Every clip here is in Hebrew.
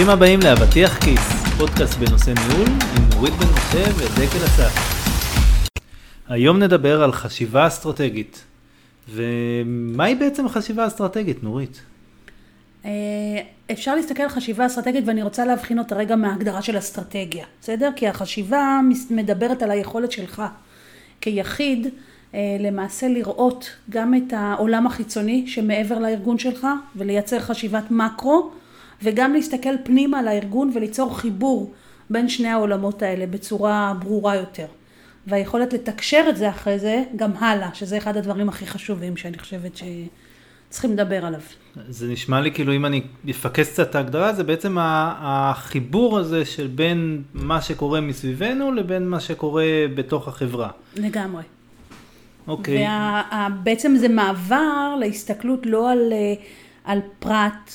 ברוכים הבאים לאבטיח כיס, פודקאסט בנושא ניהול עם נורית בן משה ודקל אסף. היום נדבר על חשיבה אסטרטגית. ומהי בעצם החשיבה האסטרטגית, נורית? אה, אפשר להסתכל על חשיבה אסטרטגית ואני רוצה להבחין אותה רגע מההגדרה של אסטרטגיה, בסדר? כי החשיבה מדברת על היכולת שלך כיחיד אה, למעשה לראות גם את העולם החיצוני שמעבר לארגון שלך ולייצר חשיבת מקרו וגם להסתכל פנימה על הארגון וליצור חיבור בין שני העולמות האלה בצורה ברורה יותר. והיכולת לתקשר את זה אחרי זה גם הלאה, שזה אחד הדברים הכי חשובים שאני חושבת שצריכים לדבר עליו. זה נשמע לי כאילו אם אני אפקס קצת את ההגדרה, זה בעצם החיבור הזה של בין מה שקורה מסביבנו לבין מה שקורה בתוך החברה. לגמרי. אוקיי. ובעצם זה מעבר להסתכלות לא על, על פרט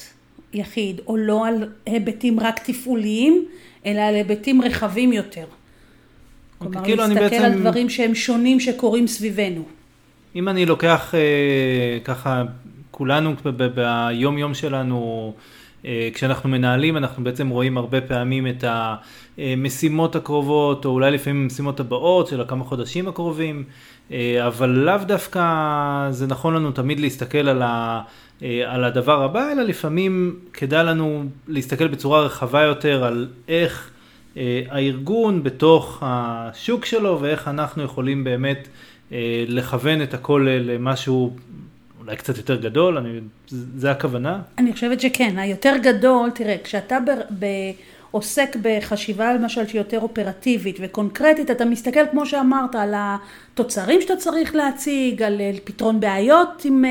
יחיד, או לא על היבטים רק תפעוליים, אלא על היבטים רחבים יותר. כלומר, אוקיי, כאילו להסתכל בעצם... על דברים שהם שונים שקורים סביבנו. אם אני לוקח אה, ככה, כולנו ביום יום שלנו, אה, כשאנחנו מנהלים, אנחנו בעצם רואים הרבה פעמים את המשימות הקרובות, או אולי לפעמים המשימות הבאות של הכמה חודשים הקרובים, אה, אבל לאו דווקא זה נכון לנו תמיד להסתכל על, ה, על הדבר הבא, אלא לפעמים כדאי לנו להסתכל בצורה רחבה יותר על איך הארגון בתוך השוק שלו ואיך אנחנו יכולים באמת לכוון את הכל למשהו אולי קצת יותר גדול, אני, זה הכוונה? אני חושבת שכן, היותר גדול, תראה, כשאתה ב, ב, עוסק בחשיבה למשל שהיא יותר אופרטיבית וקונקרטית, אתה מסתכל כמו שאמרת על התוצרים שאתה צריך להציג, על פתרון בעיות עם...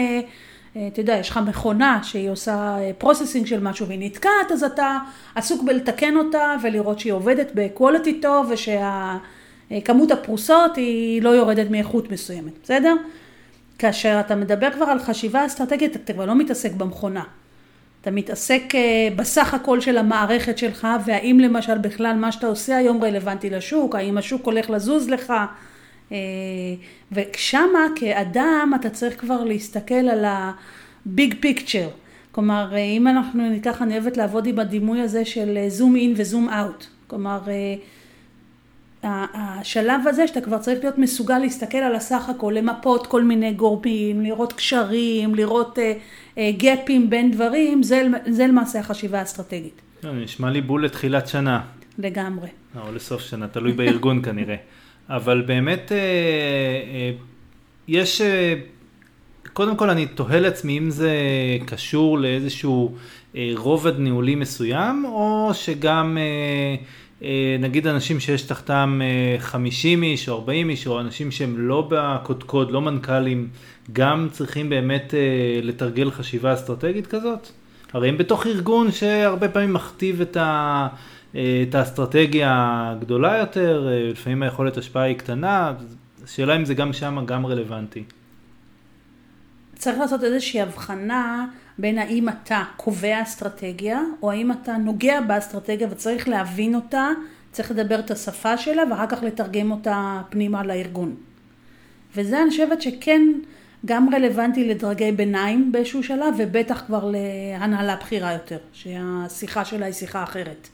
אתה יודע, יש לך מכונה שהיא עושה processing של משהו והיא נתקעת, אז אתה עסוק בלתקן אותה ולראות שהיא עובדת ב quality טוב ושכמות הפרוסות היא לא יורדת מאיכות מסוימת, בסדר? כאשר אתה מדבר כבר על חשיבה אסטרטגית, אתה כבר לא מתעסק במכונה. אתה מתעסק בסך הכל של המערכת שלך, והאם למשל בכלל מה שאתה עושה היום רלוונטי לשוק, האם השוק הולך לזוז לך, ושמה כאדם אתה צריך כבר להסתכל על ה-big picture. כלומר, אם אנחנו ניקח, אני אוהבת לעבוד עם הדימוי הזה של זום אין וזום אאוט. כלומר, השלב הזה שאתה כבר צריך להיות מסוגל להסתכל על הסך הכל, למפות כל מיני גורמים, לראות קשרים, לראות גפים בין דברים, זה, זה למעשה החשיבה האסטרטגית. נשמע לי בול לתחילת שנה. לגמרי. או לסוף שנה, תלוי בארגון כנראה. אבל באמת uh, uh, יש, uh, קודם כל אני תוהה לעצמי אם זה קשור לאיזשהו רובד ניהולי מסוים, או שגם... נגיד אנשים שיש תחתם 50 איש או 40 איש, או אנשים שהם לא בקודקוד, לא מנכ"לים, גם צריכים באמת לתרגל חשיבה אסטרטגית כזאת? הרי הם בתוך ארגון שהרבה פעמים מכתיב את, ה, את האסטרטגיה הגדולה יותר, לפעמים היכולת השפעה היא קטנה, השאלה אם זה גם שם גם רלוונטי. צריך לעשות איזושהי הבחנה בין האם אתה קובע אסטרטגיה, או האם אתה נוגע באסטרטגיה וצריך להבין אותה, צריך לדבר את השפה שלה, ואחר כך לתרגם אותה פנימה לארגון. וזה אני חושבת שכן גם רלוונטי לדרגי ביניים באיזשהו שלב, ובטח כבר להנהלה בכירה יותר, שהשיחה שלה היא שיחה אחרת.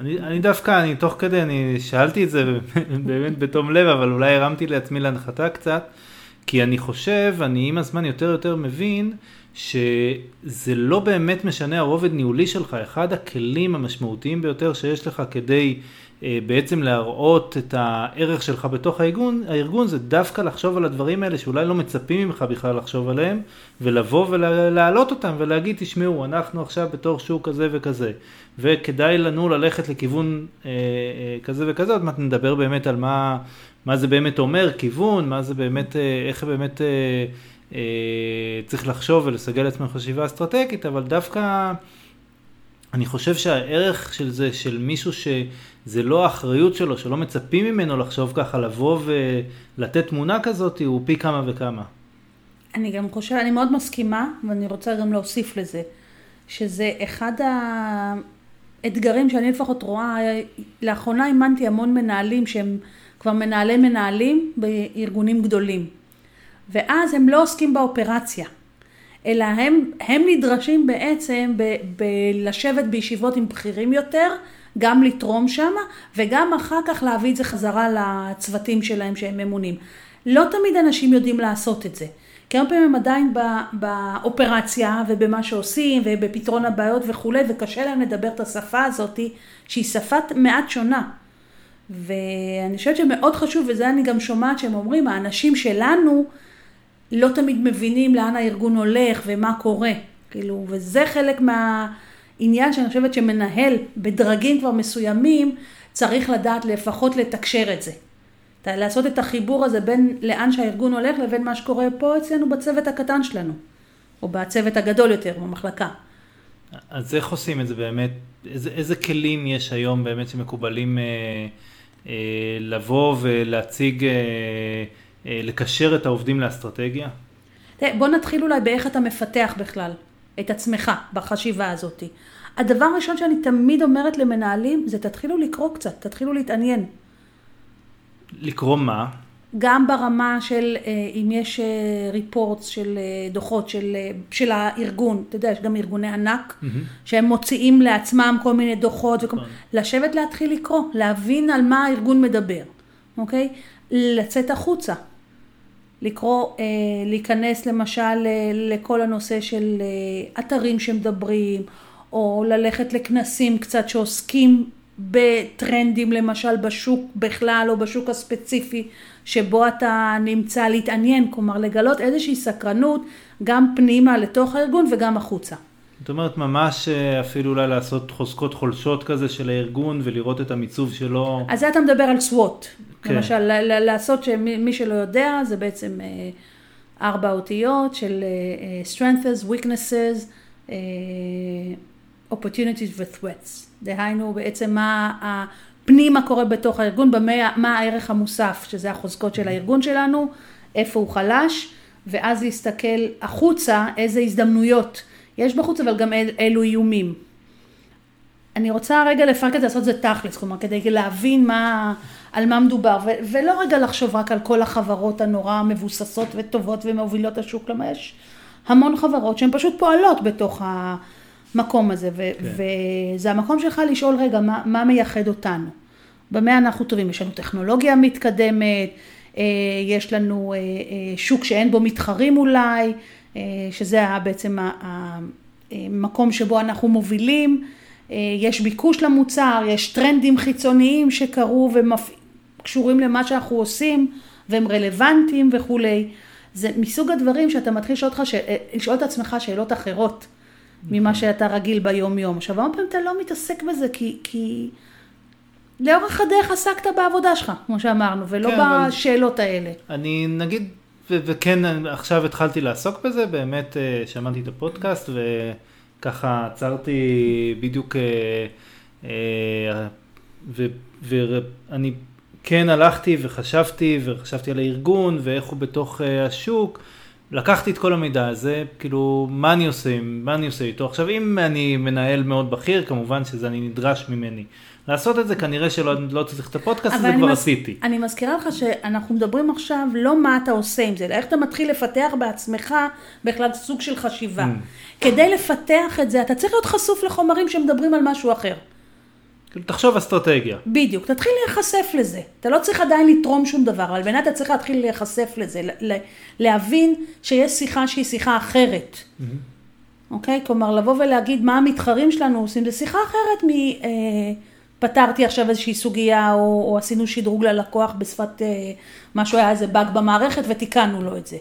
אני, אני דווקא, אני תוך כדי, אני שאלתי את זה באמת בתום לב, אבל אולי הרמתי לעצמי להנחתה קצת, כי אני חושב, אני עם הזמן יותר יותר מבין, שזה לא באמת משנה הרובד ניהולי שלך, אחד הכלים המשמעותיים ביותר שיש לך כדי בעצם להראות את הערך שלך בתוך הארגון, הארגון זה דווקא לחשוב על הדברים האלה שאולי לא מצפים ממך בכלל לחשוב עליהם, ולבוא ולהעלות אותם ולהגיד תשמעו אנחנו עכשיו בתור שוק כזה וכזה, וכדאי לנו ללכת לכיוון אה, אה, כזה וכזה, עוד מעט נדבר באמת על מה, מה זה באמת אומר כיוון, מה זה באמת, אה, איך באמת אה, אה, צריך לחשוב ולסגל לעצמנו חשיבה אסטרטגית, אבל דווקא אני חושב שהערך של זה, של מישהו שזה לא האחריות שלו, שלא מצפים ממנו לחשוב ככה, לבוא ולתת תמונה כזאת, הוא פי כמה וכמה. אני גם חושבת, אני מאוד מסכימה, ואני רוצה גם להוסיף לזה, שזה אחד האתגרים שאני לפחות רואה, לאחרונה אימנתי המון מנהלים שהם כבר מנהלי מנהלים בארגונים גדולים. ואז הם לא עוסקים באופרציה, אלא הם, הם נדרשים בעצם ב, בלשבת בישיבות עם בכירים יותר, גם לתרום שם, וגם אחר כך להביא את זה חזרה לצוותים שלהם שהם ממונים. לא תמיד אנשים יודעים לעשות את זה. כי הרבה פעמים הם עדיין באופרציה ובמה שעושים ובפתרון הבעיות וכולי, וקשה להם לדבר את השפה הזאת, שהיא שפה מעט שונה. ואני חושבת שמאוד חשוב, וזה אני גם שומעת שהם אומרים, האנשים שלנו לא תמיד מבינים לאן הארגון הולך ומה קורה. כאילו, וזה חלק מהעניין שאני חושבת שמנהל בדרגים כבר מסוימים, צריך לדעת לפחות לתקשר את זה. לעשות את החיבור הזה בין לאן שהארגון הולך לבין מה שקורה פה אצלנו בצוות הקטן שלנו, או בצוות הגדול יותר, במחלקה. אז איך עושים את זה באמת? איזה, איזה כלים יש היום באמת שמקובלים אה, אה, לבוא ולהציג, אה, לקשר את העובדים לאסטרטגיה? בוא נתחיל אולי באיך אתה מפתח בכלל את עצמך בחשיבה הזאת. הדבר הראשון שאני תמיד אומרת למנהלים זה תתחילו לקרוא קצת, תתחילו להתעניין. לקרוא מה? גם ברמה של אה, אם יש ריפורטס אה, של אה, דוחות של, של הארגון, אתה יודע, יש גם ארגוני ענק, mm-hmm. שהם מוציאים לעצמם כל מיני דוחות, וכל... נכון. לשבת להתחיל לקרוא, להבין על מה הארגון מדבר, אוקיי? לצאת החוצה, לקרוא, להיכנס למשל לכל הנושא של אתרים שמדברים, או ללכת לכנסים קצת שעוסקים בטרנדים למשל בשוק בכלל או בשוק הספציפי שבו אתה נמצא להתעניין, כלומר לגלות איזושהי סקרנות גם פנימה לתוך הארגון וגם החוצה. זאת אומרת ממש אה, אפילו אולי לעשות חוזקות חולשות כזה של הארגון ולראות את המיצוב שלו. אז זה אתה מדבר על SWOT, כן. למשל לעשות שמי שלא יודע זה בעצם אה, ארבע אותיות של אה, strengths, weaknesses, opportunities ו-threats. דהיינו בעצם מה הפנימה קורה בתוך הארגון, במה, מה הערך המוסף, שזה החוזקות של הארגון שלנו, איפה הוא חלש, ואז להסתכל החוצה איזה הזדמנויות יש בחוץ, אבל גם אל, אילו איומים. אני רוצה רגע לפרק את זה, לעשות את זה תכלס, כלומר כדי להבין מה, על מה מדובר, ו, ולא רגע לחשוב רק על כל החברות הנורא מבוססות וטובות ומובילות השוק, למה יש המון חברות שהן פשוט פועלות בתוך. המקום הזה, ו- כן. וזה המקום שלך לשאול רגע מה, מה מייחד אותנו. במה אנחנו טובים? יש לנו טכנולוגיה מתקדמת, אה, יש לנו אה, אה, שוק שאין בו מתחרים אולי, שזה בעצם המקום שבו אנחנו מובילים, יש ביקוש למוצר, יש טרנדים חיצוניים שקרו וקשורים למה שאנחנו עושים והם רלוונטיים וכולי. זה מסוג הדברים שאתה מתחיל לשאול, אותך, לשאול את עצמך שאלות אחרות. ממה שאתה רגיל ביום יום. עכשיו, הרבה פעמים אתה לא מתעסק בזה כי, כי לאורך הדרך עסקת בעבודה שלך, כמו שאמרנו, ולא כן, בשאלות האלה. אני נגיד, ו- וכן, עכשיו התחלתי לעסוק בזה, באמת אה, שמעתי את הפודקאסט וככה עצרתי בדיוק, אה, אה, ואני כן הלכתי וחשבתי, וחשבתי על הארגון ואיך הוא בתוך השוק. לקחתי את כל המידע הזה, כאילו, מה אני עושה, מה אני עושה איתו. עכשיו, אם אני מנהל מאוד בכיר, כמובן שזה אני נדרש ממני. לעשות את זה כנראה שלא לא צריך את הפודקאסט הזה, כבר מז... עשיתי. אני מזכירה לך שאנחנו מדברים עכשיו לא מה אתה עושה עם זה, אלא איך אתה מתחיל לפתח בעצמך בכלל סוג של חשיבה. Mm. כדי לפתח את זה, אתה צריך להיות חשוף לחומרים שמדברים על משהו אחר. כאילו, תחשוב אסטרטגיה. בדיוק, תתחיל להיחשף לזה. אתה לא צריך עדיין לתרום שום דבר, אבל באמת אתה צריך להתחיל להיחשף לזה, להבין שיש שיחה שהיא שיחה אחרת. Mm-hmm. אוקיי? כלומר, לבוא ולהגיד מה המתחרים שלנו עושים, זה שיחה אחרת מ... אה, פתרתי עכשיו איזושהי סוגיה, או, או עשינו שדרוג ללקוח בשפת, אה, משהו היה איזה באג במערכת ותיקנו לו את זה.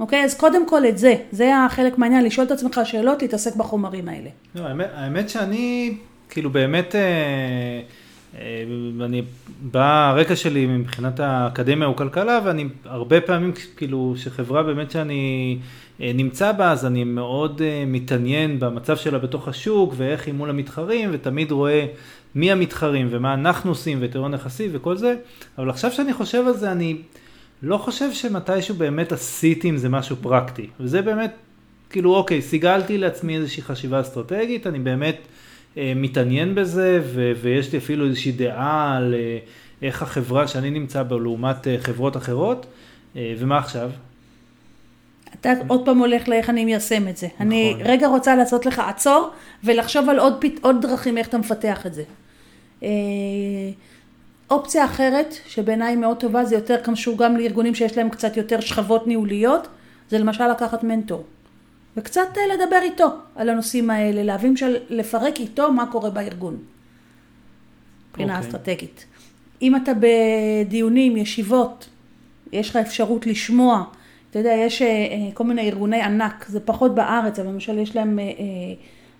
אוקיי? אז קודם כל את זה, זה החלק מהעניין, לשאול את עצמך שאלות, להתעסק בחומרים האלה. לא, האמת, האמת שאני כאילו באמת, אה, אה, אני, בא, הרקע שלי מבחינת האקדמיה הוא כלכלה, ואני הרבה פעמים, כאילו, שחברה באמת שאני אה, נמצא בה, אז אני מאוד מתעניין במצב שלה בתוך השוק, ואיך היא מול המתחרים, ותמיד רואה מי המתחרים, ומה אנחנו עושים, ואת הון יחסי וכל זה, אבל עכשיו שאני חושב על זה, אני לא חושב שמתישהו באמת עשיתי עם זה משהו פרקטי, וזה באמת, כאילו, אוקיי, סיגלתי לעצמי איזושהי חשיבה אסטרטגית, אני באמת... אה, מתעניין בזה, ו- ויש לי אפילו איזושהי דעה על אה, איך החברה שאני נמצא בה לעומת אה, חברות אחרות, ומה עכשיו? אתה עוד פעם הולך לאיך אני מיישם את זה. נכון. אני רגע רוצה לעשות לך עצור ולחשוב על עוד, עוד דרכים איך אתה מפתח את זה. אה, אופציה אחרת, שבעיניי מאוד טובה, זה יותר קשור גם לארגונים שיש להם קצת יותר שכבות ניהוליות, זה למשל לקחת מנטור. וקצת אה, לדבר איתו על הנושאים האלה, להבין של לפרק איתו מה קורה בארגון. מבחינה okay. אוקיי. אסטרטגית. אם אתה בדיונים, ישיבות, יש לך אפשרות לשמוע, אתה יודע, יש אה, כל מיני ארגוני ענק, זה פחות בארץ, אבל למשל יש להם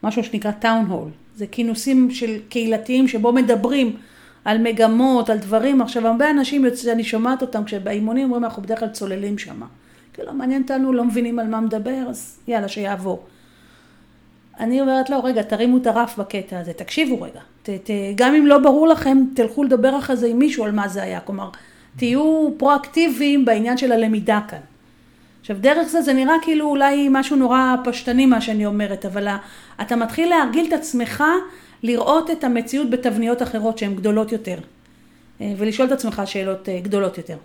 משהו שנקרא טאון הול. זה כינוסים של קהילתיים שבו מדברים על מגמות, על דברים. עכשיו, הרבה אנשים, אני שומעת אותם כשבאימונים אומרים, אנחנו בדרך כלל צוללים שם. כי לא מעניין אותנו, לא מבינים על מה מדבר, אז יאללה, שיעבור. אני אומרת לו, רגע, תרימו את הרף בקטע הזה, תקשיבו רגע. ת, ת, גם אם לא ברור לכם, תלכו לדבר אחרי זה עם מישהו על מה זה היה. כלומר, תהיו פרואקטיביים בעניין של הלמידה כאן. עכשיו, דרך זה, זה נראה כאילו אולי משהו נורא פשטני מה שאני אומרת, אבל אתה מתחיל להרגיל את עצמך לראות את המציאות בתבניות אחרות שהן גדולות יותר, אה, ולשאול את עצמך שאלות אה, גדולות יותר.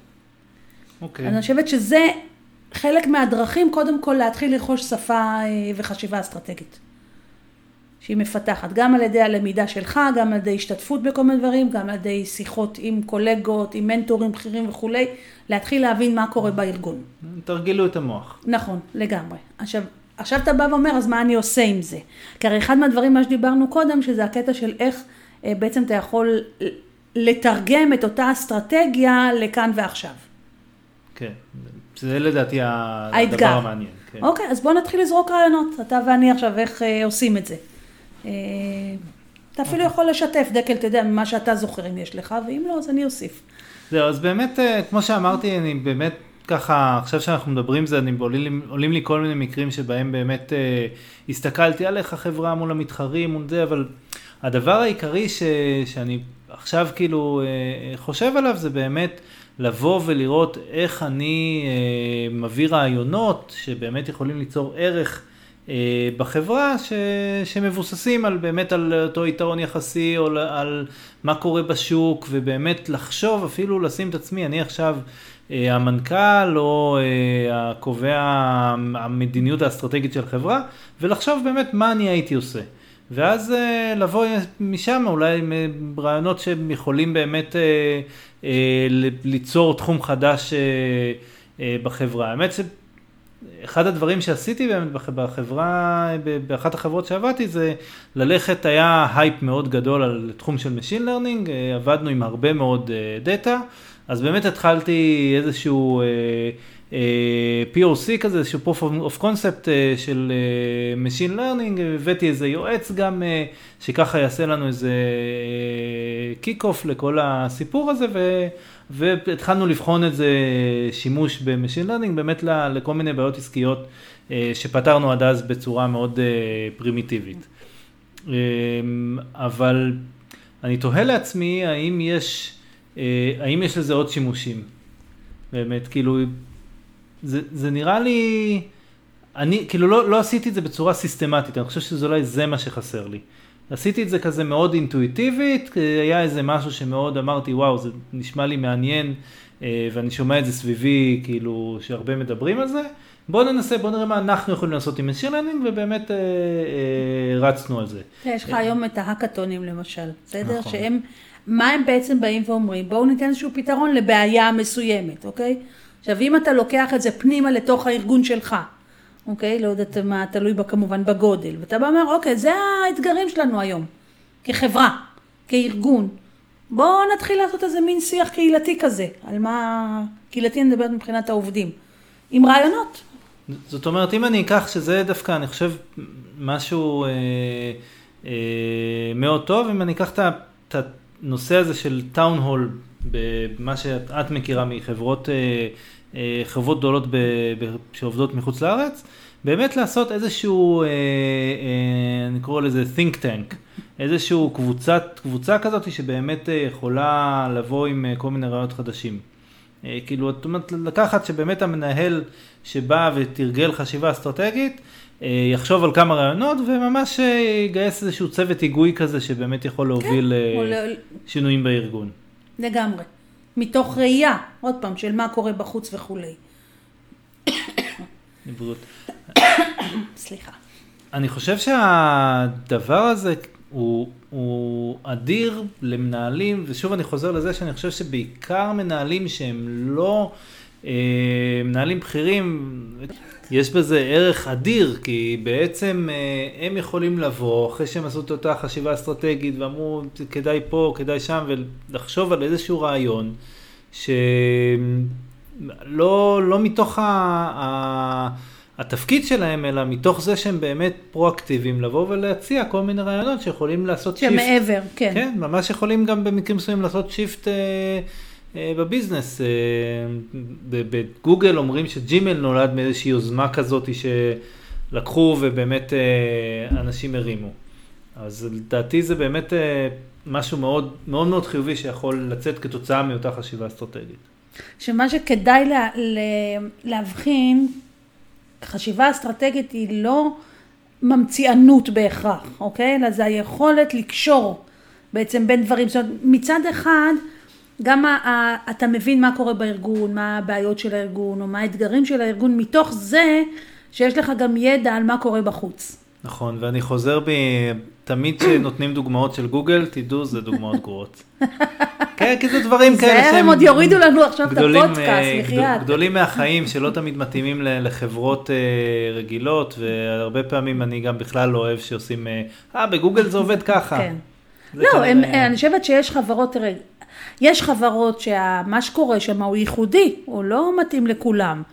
אוקיי. Okay. אני חושבת שזה חלק מהדרכים, קודם כל להתחיל לרכוש שפה אה, וחשיבה אסטרטגית. שהיא מפתחת, גם על ידי הלמידה שלך, גם על ידי השתתפות בכל מיני דברים, גם על ידי שיחות עם קולגות, עם מנטורים בכירים וכולי, להתחיל להבין מה קורה בארגון. תרגלו את המוח. נכון, לגמרי. עכשיו, עכשיו אתה בא ואומר, אז מה אני עושה עם זה? כי הרי אחד מהדברים, מה שדיברנו קודם, שזה הקטע של איך אה, בעצם אתה יכול לתרגם את אותה אסטרטגיה לכאן ועכשיו. כן, זה לדעתי. הדבר המעניין. כן. אוקיי, אז בוא נתחיל לזרוק רעיונות, אתה ואני עכשיו, איך אה, עושים את זה. אה, אתה אפילו אוקיי. יכול לשתף דקל, אתה יודע, ממה שאתה זוכר אם יש לך, ואם לא, אז אני אוסיף. זהו, אז באמת, אה, כמו שאמרתי, אני באמת ככה, עכשיו שאנחנו מדברים זה, אני, עולים, עולים לי כל מיני מקרים שבהם באמת אה, הסתכלתי על איך החברה מול המתחרים, מול זה, אבל הדבר העיקרי ש, שאני עכשיו כאילו אה, חושב עליו זה באמת לבוא ולראות איך אני אה, מביא רעיונות שבאמת יכולים ליצור ערך בחברה ש, שמבוססים על באמת על אותו יתרון יחסי או על, על מה קורה בשוק ובאמת לחשוב אפילו לשים את עצמי, אני עכשיו אה, המנכ"ל או אה, הקובע המדיניות האסטרטגית של חברה ולחשוב באמת מה אני הייתי עושה. ואז אה, לבוא משם אולי רעיונות שהם יכולים באמת ליצור תחום חדש בחברה. האמת שאחד הדברים שעשיתי באמת בחברה, באחת החברות שעבדתי זה ללכת, היה הייפ מאוד גדול על תחום של Machine Learning, עבדנו עם הרבה מאוד דאטה. אז באמת התחלתי איזשהו אה, אה, POC כזה, איזשהו proof of concept של Machine Learning, הבאתי איזה יועץ גם, שככה יעשה לנו איזה kick-off לכל הסיפור הזה, ו, והתחלנו לבחון את זה שימוש ב-Machine Learning, באמת לכל מיני בעיות עסקיות uh, שפתרנו עד אז בצורה מאוד uh, פרימיטיבית. אבל אני תוהה לעצמי האם יש... אה, האם יש לזה עוד שימושים? באמת, כאילו, זה, זה נראה לי, אני כאילו לא, לא עשיתי את זה בצורה סיסטמטית, אני חושב שזה אולי זה מה שחסר לי. עשיתי את זה כזה מאוד אינטואיטיבית, היה איזה משהו שמאוד אמרתי, וואו, זה נשמע לי מעניין, אה, ואני שומע את זה סביבי, כאילו, שהרבה מדברים על זה. בואו ננסה, בואו נראה מה אנחנו יכולים לעשות עם Machine Learning, ובאמת אה, אה, רצנו על זה. יש לך היום את ההאקתונים למשל, בסדר? נכון. שהם... מה הם בעצם באים ואומרים? בואו ניתן איזשהו פתרון לבעיה מסוימת, אוקיי? עכשיו אם אתה לוקח את זה פנימה לתוך הארגון שלך, אוקיי? לא יודעת מה, תלוי בה כמובן בגודל, ואתה בא ואומר, אוקיי, זה האתגרים שלנו היום, כחברה, כארגון. בואו נתחיל לעשות איזה מין שיח קהילתי כזה, על מה... קהילתי אני מדברת מבחינת העובדים, עם רעיונות. זאת אומרת, אם אני אקח שזה דווקא, אני חושב, משהו אה, אה, מאוד טוב, אם אני אקח את. הנושא הזה של טאון הול, במה שאת מכירה מחברות אה, חברות גדולות שעובדות מחוץ לארץ, באמת לעשות איזשהו, אה, אני קורא לזה think tank, איזשהו קבוצת, קבוצה כזאת שבאמת יכולה לבוא עם כל מיני רעיונות חדשים. כאילו, את אומרת, לקחת שבאמת המנהל שבא ותרגל חשיבה אסטרטגית, אה, יחשוב על כמה רעיונות וממש אה, יגייס איזשהו צוות היגוי כזה שבאמת יכול להוביל כן, שינויים בארגון. לגמרי. מתוך ראייה, עוד פעם, של מה קורה בחוץ וכולי. לבריאות. סליחה. אני חושב שהדבר הזה הוא, הוא אדיר למנהלים, ושוב אני חוזר לזה שאני חושב שבעיקר מנהלים שהם לא אה, מנהלים בכירים, יש בזה ערך אדיר, כי בעצם אה, הם יכולים לבוא אחרי שהם עשו את אותה חשיבה אסטרטגית ואמרו כדאי פה, כדאי שם, ולחשוב על איזשהו רעיון, שלא לא מתוך ה... ה התפקיד שלהם, אלא מתוך זה שהם באמת פרואקטיביים, לבוא ולהציע כל מיני רעיונות שיכולים לעשות shift. שמעבר, כן. כן, ממש יכולים גם במקרים מסוימים לעשות shift אה, ב business. אה, בגוגל אומרים ש Gmail נולד מאיזושהי יוזמה כזאת שלקחו ובאמת אה, אנשים הרימו. אז לדעתי זה באמת אה, משהו מאוד מאוד מאוד חיובי שיכול לצאת כתוצאה מאותה חשיבה אסטרטגית. שמה שכדאי לה, לה, להבחין, חשיבה אסטרטגית היא לא ממציאנות בהכרח, אוקיי? אלא זה היכולת לקשור בעצם בין דברים. זאת אומרת, מצד אחד, גם ה, ה, אתה מבין מה קורה בארגון, מה הבעיות של הארגון, או מה האתגרים של הארגון, מתוך זה שיש לך גם ידע על מה קורה בחוץ. נכון, ואני חוזר בי, תמיד כשנותנים דוגמאות של גוגל, תדעו, זה דוגמאות גרועות. כן, כי זה דברים כאלה שהם... הם עוד יורידו לנו עכשיו את הפודקאסט, אה, בחייאת. גדולים מהחיים, שלא תמיד מתאימים לחברות אה, רגילות, והרבה פעמים אני גם בכלל לא אוהב שעושים, אה, בגוגל זה עובד ככה. כן. לא, אני חושבת שיש חברות, תראה, יש חברות שמה שקורה שם הוא ייחודי, הוא לא מתאים לכולם.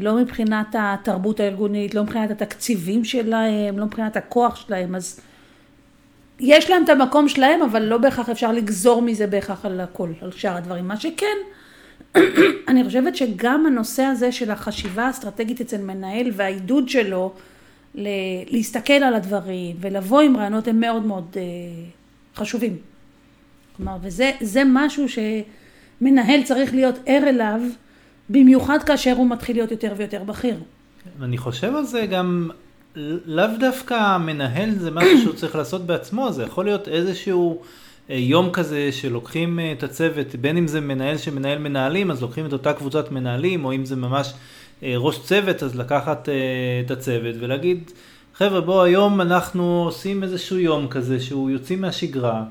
לא מבחינת התרבות הארגונית, לא מבחינת התקציבים שלהם, לא מבחינת הכוח שלהם, אז יש להם את המקום שלהם, אבל לא בהכרח אפשר לגזור מזה בהכרח על הכל, על שאר הדברים. מה שכן, אני חושבת שגם הנושא הזה של החשיבה האסטרטגית אצל מנהל והעידוד שלו להסתכל על הדברים ולבוא עם רעיונות הם מאוד מאוד uh, חשובים. כלומר, וזה משהו שמנהל צריך להיות ער אליו, במיוחד כאשר הוא מתחיל להיות יותר ויותר בכיר. אני חושב על זה גם לאו דווקא המנהל זה משהו שהוא צריך לעשות בעצמו, זה יכול להיות איזשהו אה, יום כזה שלוקחים אה, את הצוות, בין אם זה מנהל שמנהל מנהלים, אז לוקחים את אותה קבוצת מנהלים, או אם זה ממש אה, ראש צוות, אז לקחת את הצוות ולהגיד, חבר'ה בואו היום אנחנו עושים איזשהו יום כזה שהוא יוצאים מהשגרה,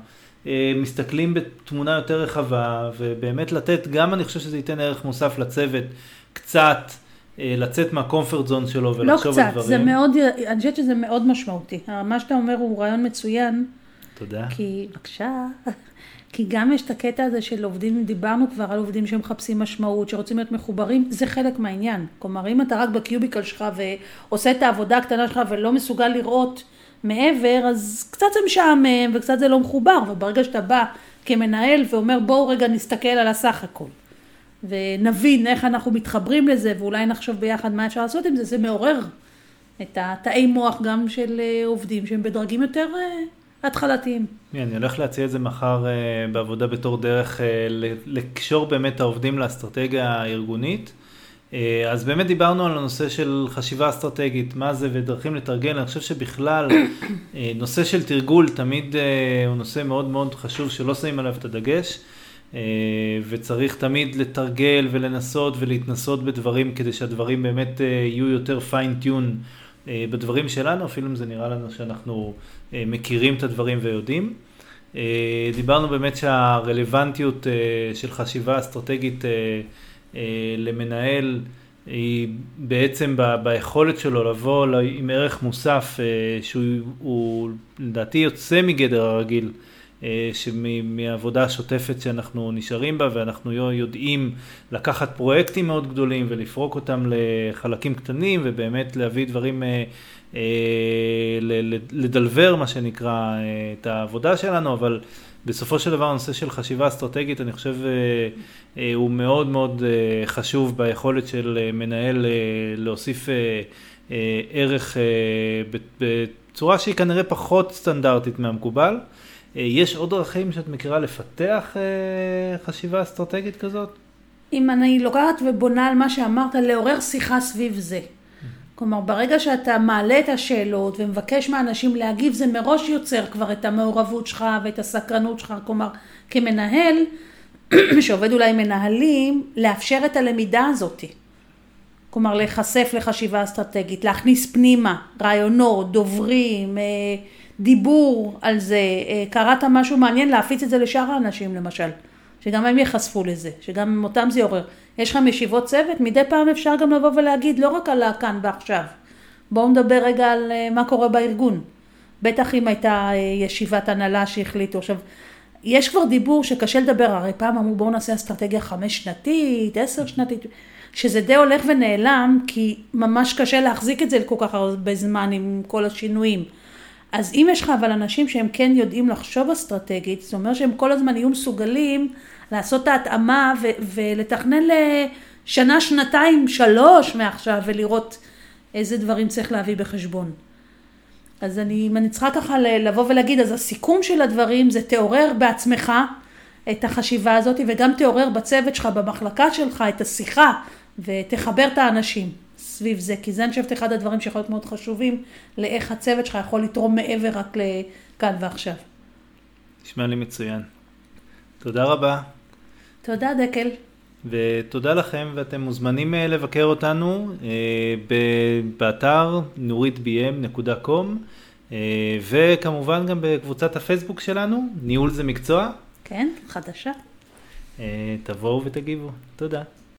מסתכלים בתמונה יותר רחבה, ובאמת לתת, גם אני חושב שזה ייתן ערך מוסף לצוות, קצת. אה, לצאת מהקומפרט זון שלו ולחשוב לא על דברים. לא קצת, זה מאוד, אני חושבת שזה מאוד משמעותי. מה שאתה אומר הוא רעיון מצוין. תודה. כי, בבקשה, כי גם יש את הקטע הזה של עובדים, דיברנו כבר על עובדים שמחפשים משמעות, שרוצים להיות מחוברים, זה חלק מהעניין. כלומר, אם אתה רק בקיוביקל שלך ועושה את העבודה הקטנה שלך ולא מסוגל לראות מעבר, אז קצת זה משעמם וקצת זה לא מחובר, וברגע שאתה בא כמנהל ואומר בואו רגע נסתכל על הסך הכל. ונבין איך אנחנו מתחברים לזה, ואולי נחשוב ביחד מה אפשר לעשות עם זה, זה מעורר את התאי מוח גם של אה, עובדים שהם בדרגים יותר אה, התחלתיים. אני הולך להציע את זה מחר אה, בעבודה בתור דרך לקשור באמת העובדים לאסטרטגיה הארגונית. אז באמת דיברנו על הנושא של חשיבה אסטרטגית, מה זה ודרכים לתרגל, אני חושב שבכלל נושא של תרגול תמיד הוא נושא מאוד מאוד חשוב שלא שמים עליו את הדגש. אה, וצריך תמיד לתרגל ולנסות ולהתנסות בדברים כדי שהדברים באמת אה, יהיו יותר פיינטיון אה, בדברים שלנו, אפילו אם זה נראה לנו שאנחנו מכירים את הדברים ויודעים. דיברנו באמת שהרלוונטיות של חשיבה אסטרטגית למנהל היא בעצם ביכולת שלו לבוא עם ערך מוסף שהוא לדעתי יוצא מגדר הרגיל. אה, שמעבודה השוטפת שאנחנו נשארים בה ואנחנו יודעים לקחת פרויקטים מאוד גדולים ולפרוק אותם לחלקים קטנים ובאמת להביא דברים, אה, אה, לדלבר מה שנקרא את העבודה שלנו, אבל בסופו של דבר הנושא של חשיבה אסטרטגית אני חושב הוא מאוד מאוד חשוב ביכולת של מנהל להוסיף ערך בצורה שהיא כנראה פחות סטנדרטית מהמקובל. אה, יש עוד דרכים שאת מכירה לפתח אה, חשיבה אסטרטגית כזאת? אם אני לוקחת ובונה על מה שאמרת, לעורר שיחה סביב זה. כלומר, ברגע שאתה מעלה את השאלות ומבקש מהאנשים להגיב, זה מראש יוצר כבר את המעורבות שלך ואת הסקרנות שלך. כלומר, כמנהל, שעובד אולי עם מנהלים, לאפשר את הלמידה הזאת. כלומר, להיחשף לחשיבה אסטרטגית, להכניס פנימה רעיונות, דוברים, אה, דיבור על זה, אה, קראת משהו מעניין, להפיץ את זה לשאר האנשים למשל, שגם הם ייחשפו לזה, שגם אותם זה יעורר. יש לכם ישיבות צוות, מדי פעם אפשר גם לבוא ולהגיד, לא רק על הכאן ועכשיו. בואו נדבר רגע על אה, מה קורה בארגון. בטח אם הייתה ישיבת הנהלה שהחליטו. עכשיו, יש כבר דיבור שקשה לדבר, הרי פעם אמרו בואו נעשה אסטרטגיה חמש שנתית, עשר שנתית. שזה די הולך ונעלם, כי ממש קשה להחזיק את זה לכל כך הרבה זמן עם כל השינויים. אז אם יש לך אבל אנשים שהם כן יודעים לחשוב אסטרטגית, זאת אומרת שהם כל הזמן יהיו מסוגלים לעשות את ההתאמה ו- ולתכנן לשנה, שנתיים, שלוש מעכשיו, ולראות איזה דברים צריך להביא בחשבון. אז אני, אם אני צריכה ככה לבוא ולהגיד, אז הסיכום של הדברים זה תעורר בעצמך את החשיבה הזאת, וגם תעורר בצוות שלך, במחלקה שלך, את השיחה, ותחבר את האנשים סביב זה, כי זה אני חושבת אחד הדברים שיכול להיות מאוד חשובים, לאיך הצוות שלך יכול לתרום מעבר רק לכאן ועכשיו. נשמע לי מצוין. תודה רבה. תודה דקל. ותודה לכם, ואתם מוזמנים אה, לבקר אותנו אה, באתר nuritbm.com אה, וכמובן גם בקבוצת הפייסבוק שלנו, ניהול זה מקצוע. כן, חדשה. תבואו ותגיבו. תודה.